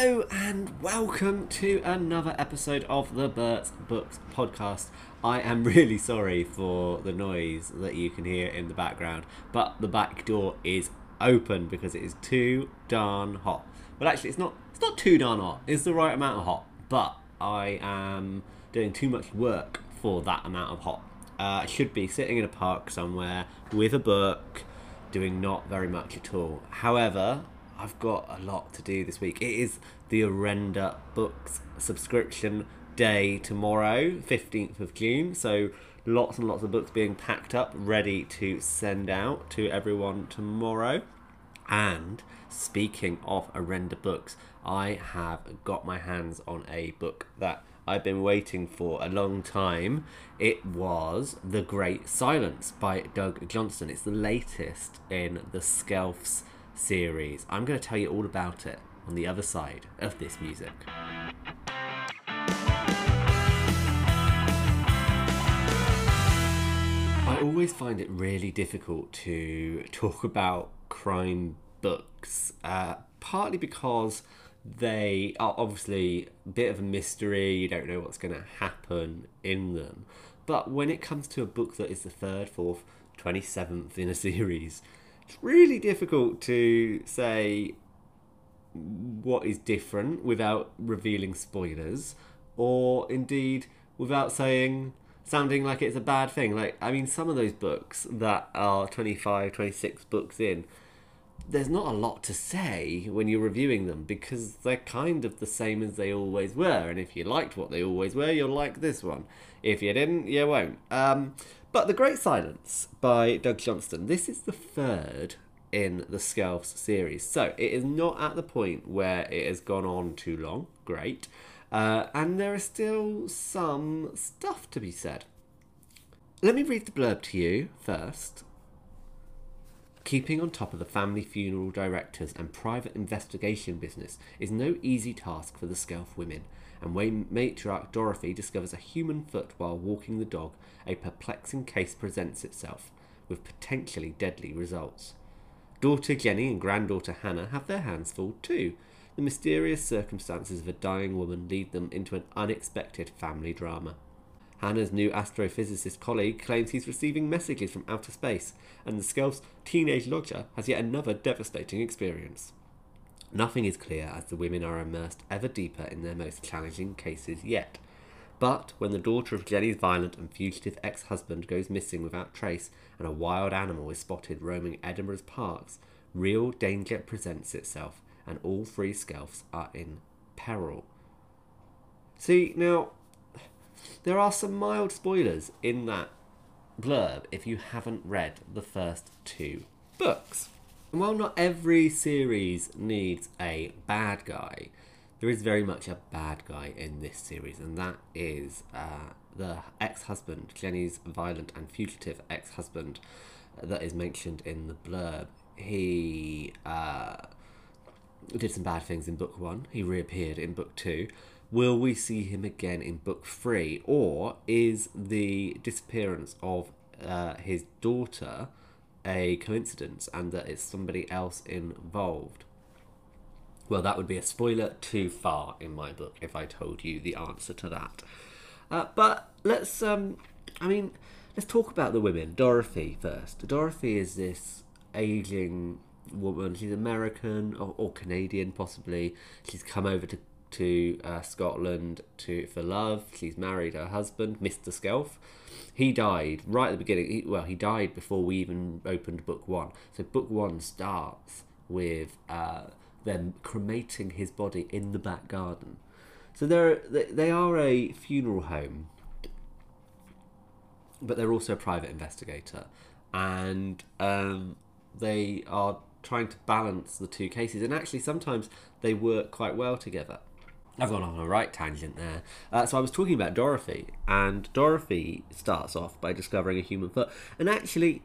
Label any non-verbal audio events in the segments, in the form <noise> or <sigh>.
Hello and welcome to another episode of the Bert's Books podcast. I am really sorry for the noise that you can hear in the background, but the back door is open because it is too darn hot. Well, actually, it's not. It's not too darn hot. It's the right amount of hot, but I am doing too much work for that amount of hot. Uh, I should be sitting in a park somewhere with a book, doing not very much at all. However, I've got a lot to do this week. It is the Orenda Books subscription day tomorrow, 15th of June. So lots and lots of books being packed up, ready to send out to everyone tomorrow. And speaking of Orenda Books, I have got my hands on a book that I've been waiting for a long time. It was The Great Silence by Doug Johnstone. It's the latest in the Skelfs series. I'm going to tell you all about it on the other side of this music. I always find it really difficult to talk about crime books, uh, partly because they are obviously a bit of a mystery, you don't know what's going to happen in them. But when it comes to a book that is the third, fourth, 27th in a <laughs> series, it's really difficult to say what is different without revealing spoilers, or indeed without saying sounding like it's a bad thing. Like, I mean, some of those books that are 25, 26 books in, there's not a lot to say when you're reviewing them because they're kind of the same as they always were. And if you liked what they always were, you'll like this one. If you didn't, you won't. Um, but The Great Silence by Doug Johnstone, this is the third in the Skelfs series. So it is not at the point where it has gone on too long. Great. Uh, and there is still some stuff to be said. Let me read the blurb to you first. Keeping on top of the family funeral directors and private investigation business is no easy task for the Skelf women, and when matriarch Dorothy discovers a human foot while walking the dog, a perplexing case presents itself, with potentially deadly results. Daughter Jenny and granddaughter Hannah have their hands full too. The mysterious circumstances of a dying woman lead them into an unexpected family drama. Hannah's new astrophysicist colleague claims he's receiving messages from outer space, and the Skelf's teenage lodger has yet another devastating experience. Nothing is clear as the women are immersed ever deeper in their most challenging cases yet. But when the daughter of Jenny's violent and fugitive ex husband goes missing without trace and a wild animal is spotted roaming Edinburgh's parks, real danger presents itself, and all three Skelfs are in peril. See, now, there are some mild spoilers in that blurb if you haven't read the first two books. While not every series needs a bad guy, there is very much a bad guy in this series, and that is uh, the ex husband, Jenny's violent and fugitive ex husband, that is mentioned in the blurb. He uh, did some bad things in book one, he reappeared in book two. Will we see him again in book three, or is the disappearance of uh, his daughter a coincidence and that it's somebody else involved? Well, that would be a spoiler too far in my book if I told you the answer to that. Uh, but let's, um, I mean, let's talk about the women. Dorothy first. Dorothy is this aging woman. She's American or, or Canadian, possibly. She's come over to to uh, Scotland to for love. She's married her husband, Mr. Skelf. He died right at the beginning. He, well, he died before we even opened book one. So book one starts with uh, them cremating his body in the back garden. So they're they are a funeral home, but they're also a private investigator, and um, they are trying to balance the two cases. And actually, sometimes they work quite well together. I've gone on a right tangent there. Uh, so I was talking about Dorothy, and Dorothy starts off by discovering a human foot. And actually,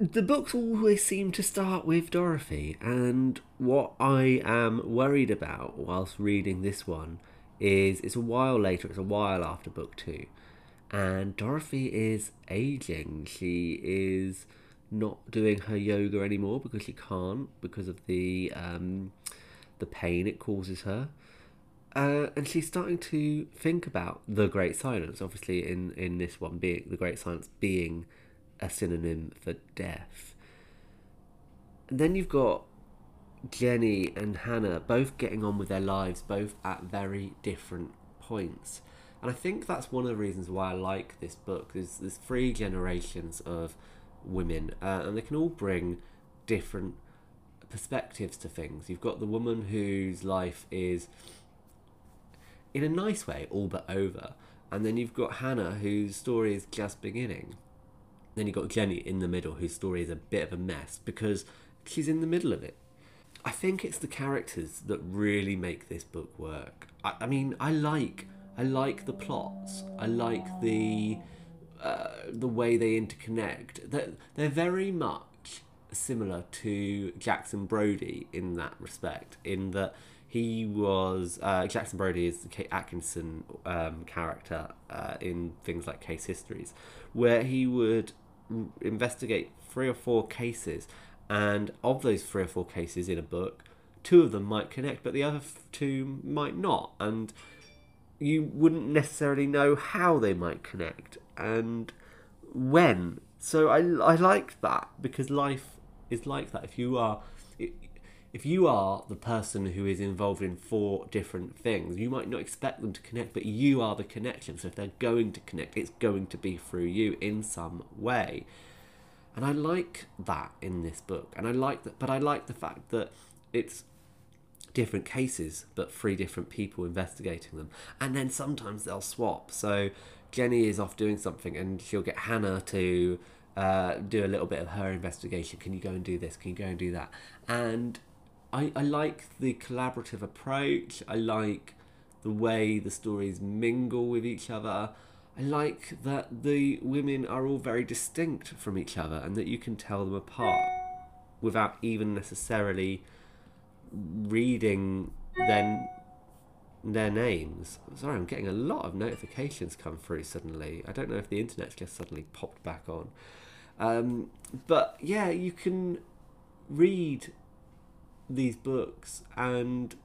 the books always seem to start with Dorothy. And what I am worried about whilst reading this one is it's a while later, it's a while after book two. And Dorothy is aging. She is not doing her yoga anymore because she can't because of the um, the pain it causes her. Uh, and she's starting to think about the Great Silence. Obviously, in in this one, being the Great Silence being a synonym for death. And then you've got Jenny and Hannah both getting on with their lives, both at very different points. And I think that's one of the reasons why I like this book. Is there's three generations of women, uh, and they can all bring different perspectives to things. You've got the woman whose life is, in a nice way, all but over, and then you've got Hannah, whose story is just beginning. Then you've got Jenny in the middle, whose story is a bit of a mess because she's in the middle of it. I think it's the characters that really make this book work. I, I mean, I like I like the plots. I like the uh, the way they interconnect. They're, they're very much similar to Jackson Brodie in that respect, in that he was uh, Jackson Brodie is the Kate Atkinson um, character uh, in things like case histories, where he would investigate three or four cases and of those three or four cases in a book, two of them might connect, but the other two might not, and you wouldn't necessarily know how they might connect and when. So I, I like that because life is like that. If you are if you are the person who is involved in four different things, you might not expect them to connect, but you are the connection. So if they're going to connect, it's going to be through you in some way. And I like that in this book. And I like that, but I like the fact that it's different cases, but three different people investigating them. And then sometimes they'll swap. So Jenny is off doing something and she'll get Hannah to uh, do a little bit of her investigation. Can you go and do this? Can you go and do that? And I, I like the collaborative approach. I like the way the stories mingle with each other. I like that the women are all very distinct from each other and that you can tell them apart without even necessarily reading their, their names. Sorry, I'm getting a lot of notifications come through suddenly. I don't know if the internet's just suddenly popped back on. Um, but yeah, you can read these books and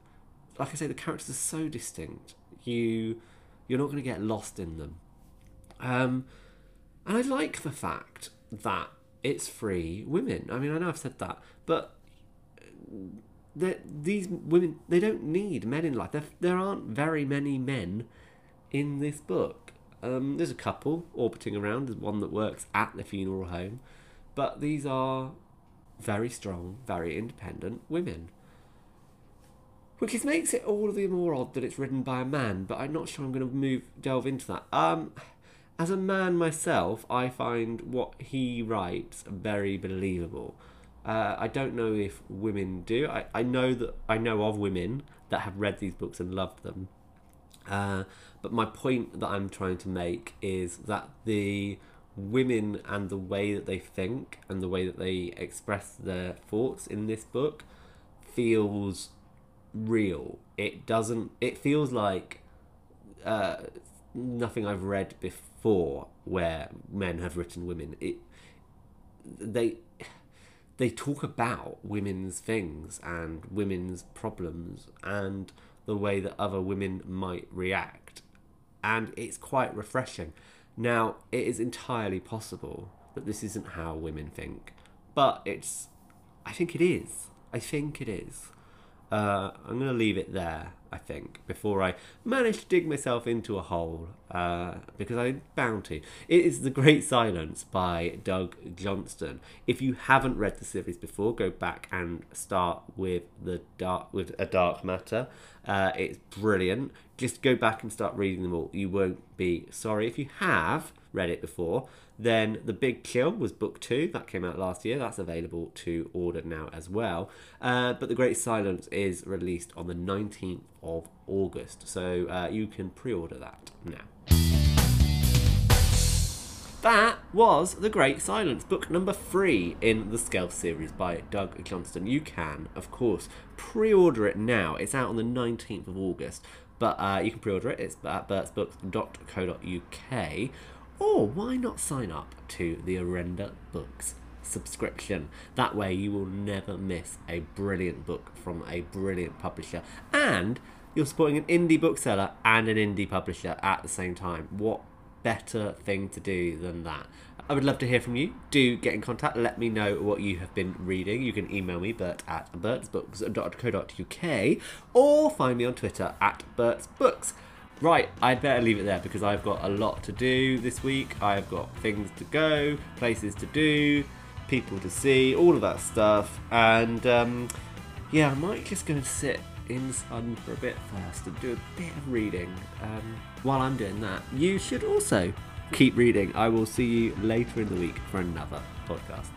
like I say, the characters are so distinct. You you're not going to get lost in them. Um, and I like the fact that it's free women. I mean, I know I've said that, but that these women they don't need men in life. There, there aren't very many men in this book. Um, there's a couple orbiting around. There's one that works at the funeral home, but these are very strong, very independent women. Which makes it all the more odd that it's written by a man, but I'm not sure I'm going to move delve into that. Um, as a man myself, I find what he writes very believable. Uh, I don't know if women do. I, I know that I know of women that have read these books and loved them. Uh, but my point that I'm trying to make is that the women and the way that they think and the way that they express their thoughts in this book feels real. It doesn't. It feels like uh, nothing I've read before where men have written women. It they they talk about women's things and women's problems and the way that other women might react. And it's quite refreshing. Now, it is entirely possible that this isn't how women think, but it's. I think it is. I think it is. Uh, I'm going to leave it there, I think, before I manage to dig myself into a hole, uh, because I'm bound to. It is The Great Silence by Doug Johnstone. If you haven't read the series before, go back and start with the dark with A Dark Matter. Uh, it's brilliant. Just go back and start reading them all. You won't be sorry. If you have read it before, then The Big Chill was book two, that came out last year. That's available to order now as well. Uh, but The Great Silence is released on the 19th of August, so uh, you can pre order that now. That was The Great Silence, book number three in the Skelf series by Doug Johnstone. You can, of course, pre order it now. It's out on the 19th of August, but uh, you can pre order it. It's at bertsbooks.co.uk or why not sign up to the Orenda Books subscription. That way, you will never miss a brilliant book from a brilliant publisher. And you're supporting an indie bookseller and an indie publisher at the same time. What better thing to do than that? I would love to hear from you. Do get in contact. Let me know what you have been reading. You can email me, bert at bertsbooks.co.uk, or find me on Twitter at bertsbooks. Right, I'd better leave it there because I've got a lot to do this week. I've got things to go, places to do, people to see, all of that stuff. And um, yeah, I might just go and sit in the sun for a bit first and do a bit of reading. Um, while I'm doing that, you should also keep reading. I will see you later in the week for another podcast.